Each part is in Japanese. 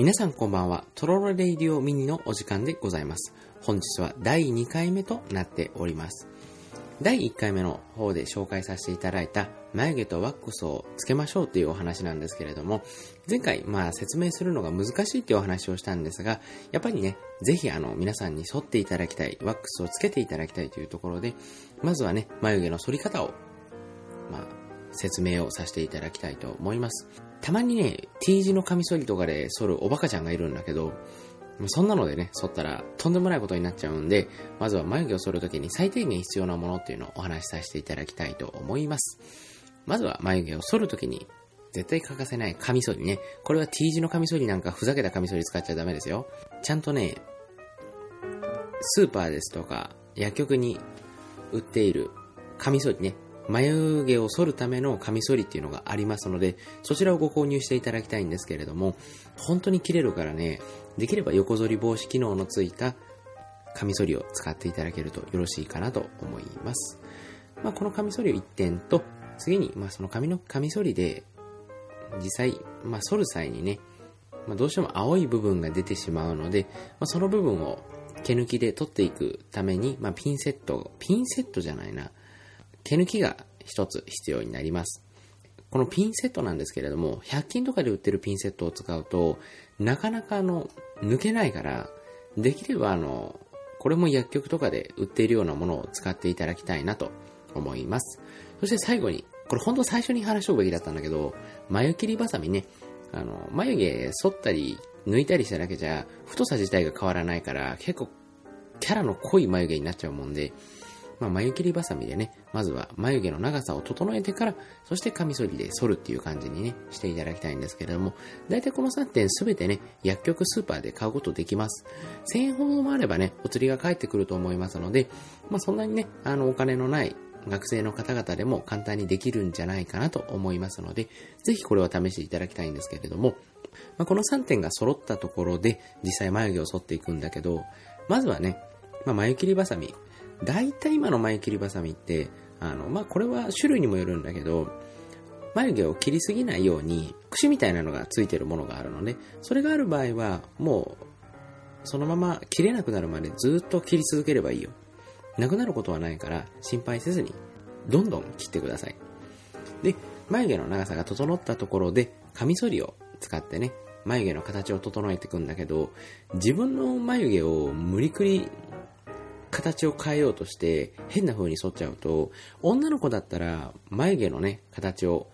皆さんこんばんは。トロロレイディオミニのお時間でございます。本日は第2回目となっております。第1回目の方で紹介させていただいた眉毛とワックスをつけましょうというお話なんですけれども、前回まあ説明するのが難しいというお話をしたんですが、やっぱりね、ぜひあの皆さんに沿っていただきたい、ワックスをつけていただきたいというところで、まずはね、眉毛の反り方を、まあ、説明をさせていただきたいと思います。たまにね、T 字のカミソリとかで剃るおバカちゃんがいるんだけど、そんなのでね、剃ったらとんでもないことになっちゃうんで、まずは眉毛を剃るときに最低限必要なものっていうのをお話しさせていただきたいと思います。まずは眉毛を剃るときに絶対欠かせないカミソリね。これは T 字のカミソリなんかふざけたカミソリ使っちゃダメですよ。ちゃんとね、スーパーですとか薬局に売っているカミソリね、眉毛を剃るためのカミソリっていうのがありますので、そちらをご購入していただきたいんですけれども、本当に切れるからね、できれば横反り防止機能のついたカミソリを使っていただけるとよろしいかなと思います。まあ、このカミソリを1点と、次に、まあ、その紙のカミソリで、実際、まあ、剃る際にね、まあ、どうしても青い部分が出てしまうので、まあ、その部分を毛抜きで取っていくために、まあ、ピンセット、ピンセットじゃないな、毛抜きが一つ必要になります。このピンセットなんですけれども、100均とかで売ってるピンセットを使うと、なかなかあの、抜けないから、できればあの、これも薬局とかで売っているようなものを使っていただきたいなと思います。そして最後に、これ本当最初に話しとくべきだったんだけど、眉切りバサミね、あの、眉毛剃ったり抜いたりしただけじゃ、太さ自体が変わらないから、結構キャラの濃い眉毛になっちゃうもんで、まあ、眉切りバサミでね、まずは眉毛の長さを整えてから、そしてカミソリで剃るっていう感じにね、していただきたいんですけれども、大体この3点すべてね、薬局スーパーで買うことできます。1000円ほどもあればね、お釣りが返ってくると思いますので、まあ、そんなにね、あの、お金のない学生の方々でも簡単にできるんじゃないかなと思いますので、ぜひこれを試していただきたいんですけれども、まあ、この3点が揃ったところで、実際眉毛を剃っていくんだけど、まずはね、まあ、眉切りバサミ、大体今の眉切りバサミって、あの、まあ、これは種類にもよるんだけど、眉毛を切りすぎないように、櫛みたいなのがついてるものがあるので、それがある場合は、もう、そのまま切れなくなるまでずっと切り続ければいいよ。なくなることはないから、心配せずに、どんどん切ってください。で、眉毛の長さが整ったところで、カミソリを使ってね、眉毛の形を整えていくんだけど、自分の眉毛を無理くり形を変えようとして変な風に剃っちゃうと、女の子だったら眉毛のね、形を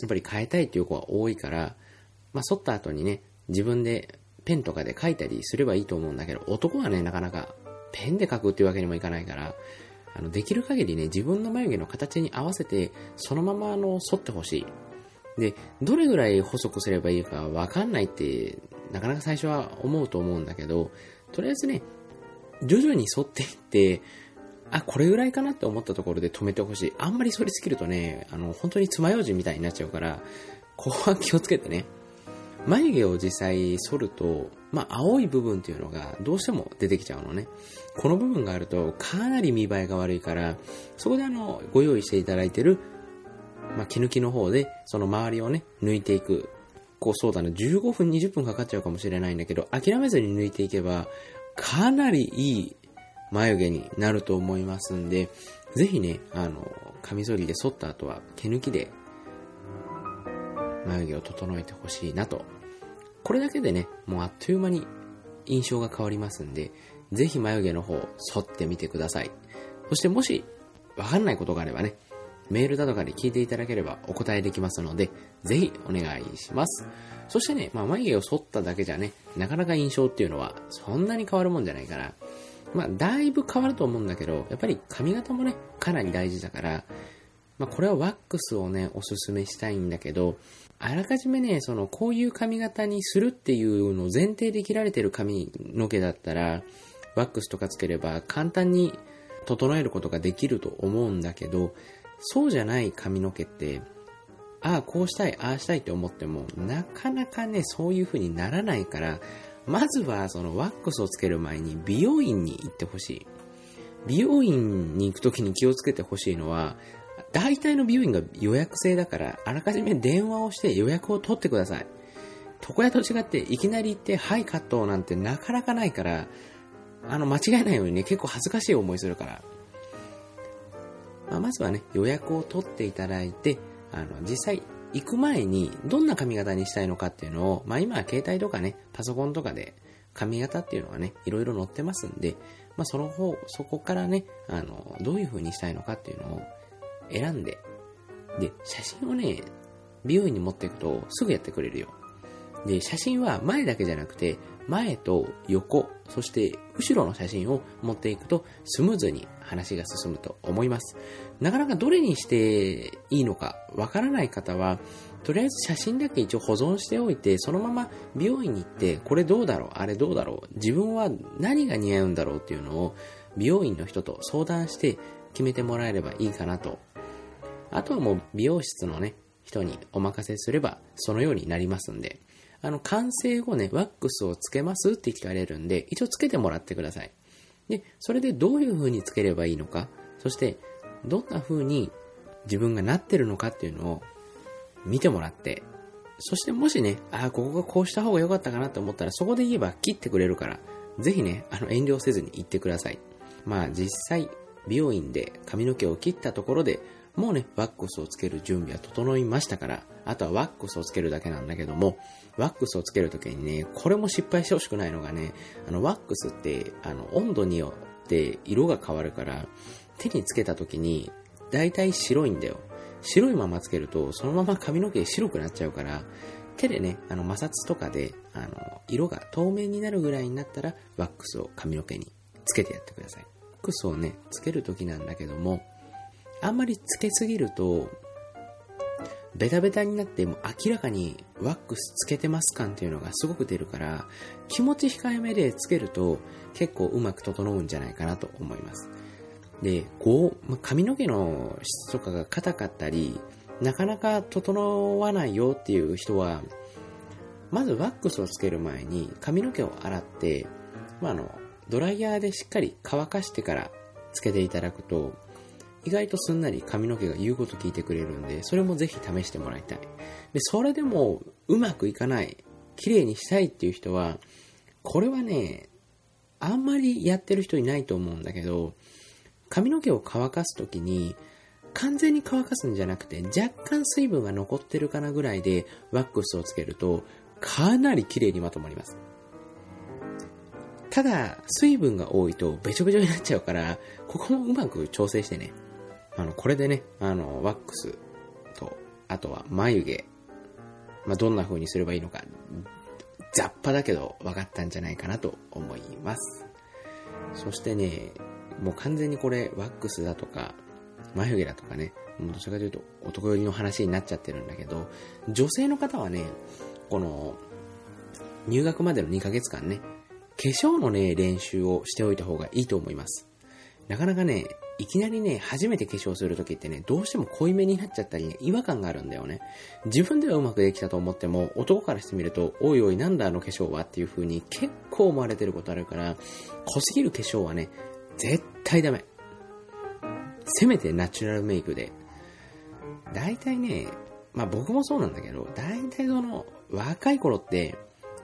やっぱり変えたいっていう子が多いから、まあ、剃った後にね、自分でペンとかで描いたりすればいいと思うんだけど、男はね、なかなかペンで描くっていうわけにもいかないから、あの、できる限りね、自分の眉毛の形に合わせて、そのままあの、剃ってほしい。で、どれぐらい細くすればいいかわかんないって、なかなか最初は思うと思うんだけど、とりあえずね、徐々に沿っていって、あ、これぐらいかなって思ったところで止めてほしい。あんまり反りすぎるとね、あの、本当に爪楊枝みたいになっちゃうから、ここは気をつけてね。眉毛を実際剃ると、まあ、青い部分っていうのがどうしても出てきちゃうのね。この部分があるとかなり見栄えが悪いから、そこであの、ご用意していただいてる、まあ、毛抜きの方で、その周りをね、抜いていく。こうそうだな、15分、20分かかっちゃうかもしれないんだけど、諦めずに抜いていけば、かなりいい眉毛になると思いますんで、ぜひね、あの、カミソリで剃った後は毛抜きで眉毛を整えてほしいなと。これだけでね、もうあっという間に印象が変わりますんで、ぜひ眉毛の方、剃ってみてください。そしてもし、わかんないことがあればね、メールだとかで聞いていただければお答えできますので、ぜひお願いします。そしてね、まあ、眉毛を剃っただけじゃね、なかなか印象っていうのはそんなに変わるもんじゃないから、まあ、だいぶ変わると思うんだけど、やっぱり髪型もね、かなり大事だから、まあ、これはワックスをね、おすすめしたいんだけど、あらかじめね、その、こういう髪型にするっていうのを前提で切られてる髪の毛だったら、ワックスとかつければ簡単に整えることができると思うんだけど、そうじゃない髪の毛って、ああ、こうしたい、ああしたいって思っても、なかなかね、そういう風にならないから、まずはそのワックスをつける前に美容院に行ってほしい。美容院に行くときに気をつけてほしいのは、大体の美容院が予約制だから、あらかじめ電話をして予約を取ってください。床屋と違っていきなり行って、はい、カットなんてなかなかないから、あの、間違えないようにね、結構恥ずかしい思いするから。まあ、まずはね、予約を取っていただいて、あの、実際行く前にどんな髪型にしたいのかっていうのを、まあ今は携帯とかね、パソコンとかで髪型っていうのがね、いろいろ載ってますんで、まあその方、そこからね、あの、どういう風にしたいのかっていうのを選んで、で、写真をね、美容院に持っていくとすぐやってくれるよ。で、写真は前だけじゃなくて、前と横、そして後ろの写真を持っていくとスムーズに話が進むと思います。なかなかどれにしていいのかわからない方は、とりあえず写真だけ一応保存しておいて、そのまま美容院に行って、これどうだろうあれどうだろう自分は何が似合うんだろうっていうのを美容院の人と相談して決めてもらえればいいかなと。あとはもう美容室のね、人にお任せすればそのようになりますんで。あの、完成後ね、ワックスをつけますって聞かれるんで、一応つけてもらってください。で、それでどういう風につければいいのか、そして、どんな風に自分がなってるのかっていうのを見てもらって、そしてもしね、ああ、ここがこうした方が良かったかなと思ったら、そこで言えば切ってくれるから、ぜひね、あの、遠慮せずに言ってください。まあ、実際、美容院で髪の毛を切ったところで、もうね、ワックスをつける準備は整いましたから、あとはワックスをつけるだけなんだけども、ワックスをつけるときにね、これも失敗してほしくないのがね、あの、ワックスって、あの、温度によって色が変わるから、手につけたときに、大体白いんだよ。白いままつけると、そのまま髪の毛白くなっちゃうから、手でね、あの、摩擦とかで、あの、色が透明になるぐらいになったら、ワックスを髪の毛につけてやってください。ワックスをね、つけるときなんだけども、あんまりつけすぎると、ベタベタになっても明らかにワックスつけてます感っていうのがすごく出るから、気持ち控えめでつけると結構うまく整うんじゃないかなと思います。で、こう、髪の毛の質とかが硬かったり、なかなか整わないよっていう人は、まずワックスをつける前に髪の毛を洗って、まあ、あの、ドライヤーでしっかり乾かしてからつけていただくと、意外とすんなり髪の毛が言うこと聞いてくれるんで、それもぜひ試してもらいたい。で、それでもうまくいかない、綺麗にしたいっていう人は、これはね、あんまりやってる人いないと思うんだけど、髪の毛を乾かすときに、完全に乾かすんじゃなくて、若干水分が残ってるかなぐらいでワックスをつけると、かなり綺麗にまとまります。ただ、水分が多いとべちょべちょになっちゃうから、ここもうまく調整してね。あの、これでね、あの、ワックスと、あとは眉毛、まあ、どんな風にすればいいのか、雑把だけど分かったんじゃないかなと思います。そしてね、もう完全にこれ、ワックスだとか、眉毛だとかね、どちらかというと男寄りの話になっちゃってるんだけど、女性の方はね、この、入学までの2ヶ月間ね、化粧のね、練習をしておいた方がいいと思います。なかなかね、いきなりね、初めて化粧するときってね、どうしても濃いめになっちゃったりね、違和感があるんだよね。自分ではうまくできたと思っても、男からしてみると、おいおいなんだあの化粧はっていう風に結構思われてることあるから、濃すぎる化粧はね、絶対ダメ。せめてナチュラルメイクで。大体ね、まあ僕もそうなんだけど、大体その、若い頃って、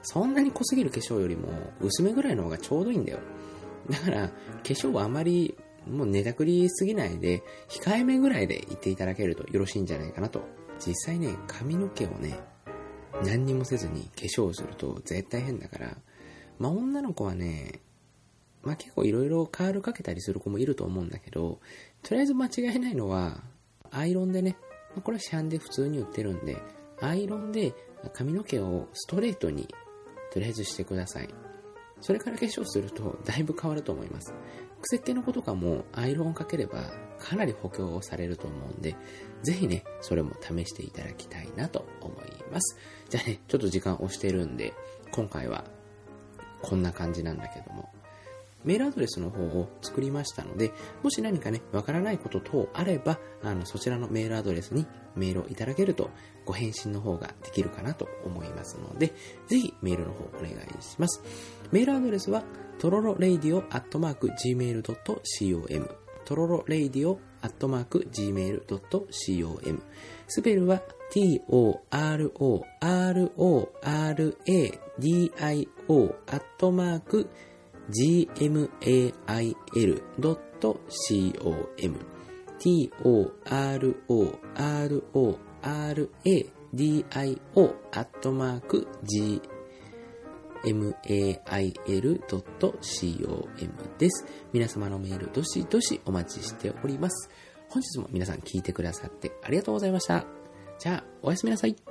そんなに濃すぎる化粧よりも薄めぐらいの方がちょうどいいんだよ。だから、化粧はあまりもう寝たくりすぎないで、控えめぐらいで言っていただけるとよろしいんじゃないかなと。実際ね、髪の毛をね、何にもせずに化粧をすると絶対変だから、まあ女の子はね、まあ結構いろいろカールかけたりする子もいると思うんだけど、とりあえず間違いないのは、アイロンでね、まあ、これは市販で普通に売ってるんで、アイロンで髪の毛をストレートにとりあえずしてください。それから化粧するとだいぶ変わると思います。設定のことかもアイロンをかければかなり補強をされると思うんで、ぜひね、それも試していただきたいなと思います。じゃあね、ちょっと時間押してるんで、今回はこんな感じなんだけども、メールアドレスの方を作りましたので、もし何かね、わからないこと等あれば、あの、そちらのメールアドレスにメールをいただけると、ご返信の方ができるかなと思いますので、ぜひメールの方お願いします。メールアドレスは、とろろ radio.gmail.com トロロレイディオアットマーク gmail.com スペルは t-o-r-o-r-o-r-a-d-i-o アットマーク gmail.com t-o-r-o-r-o-r-a-d-i-o アットマーク gmail.com です。皆様のメールどしどしお待ちしております。本日も皆さん聞いてくださってありがとうございました。じゃあ、おやすみなさい。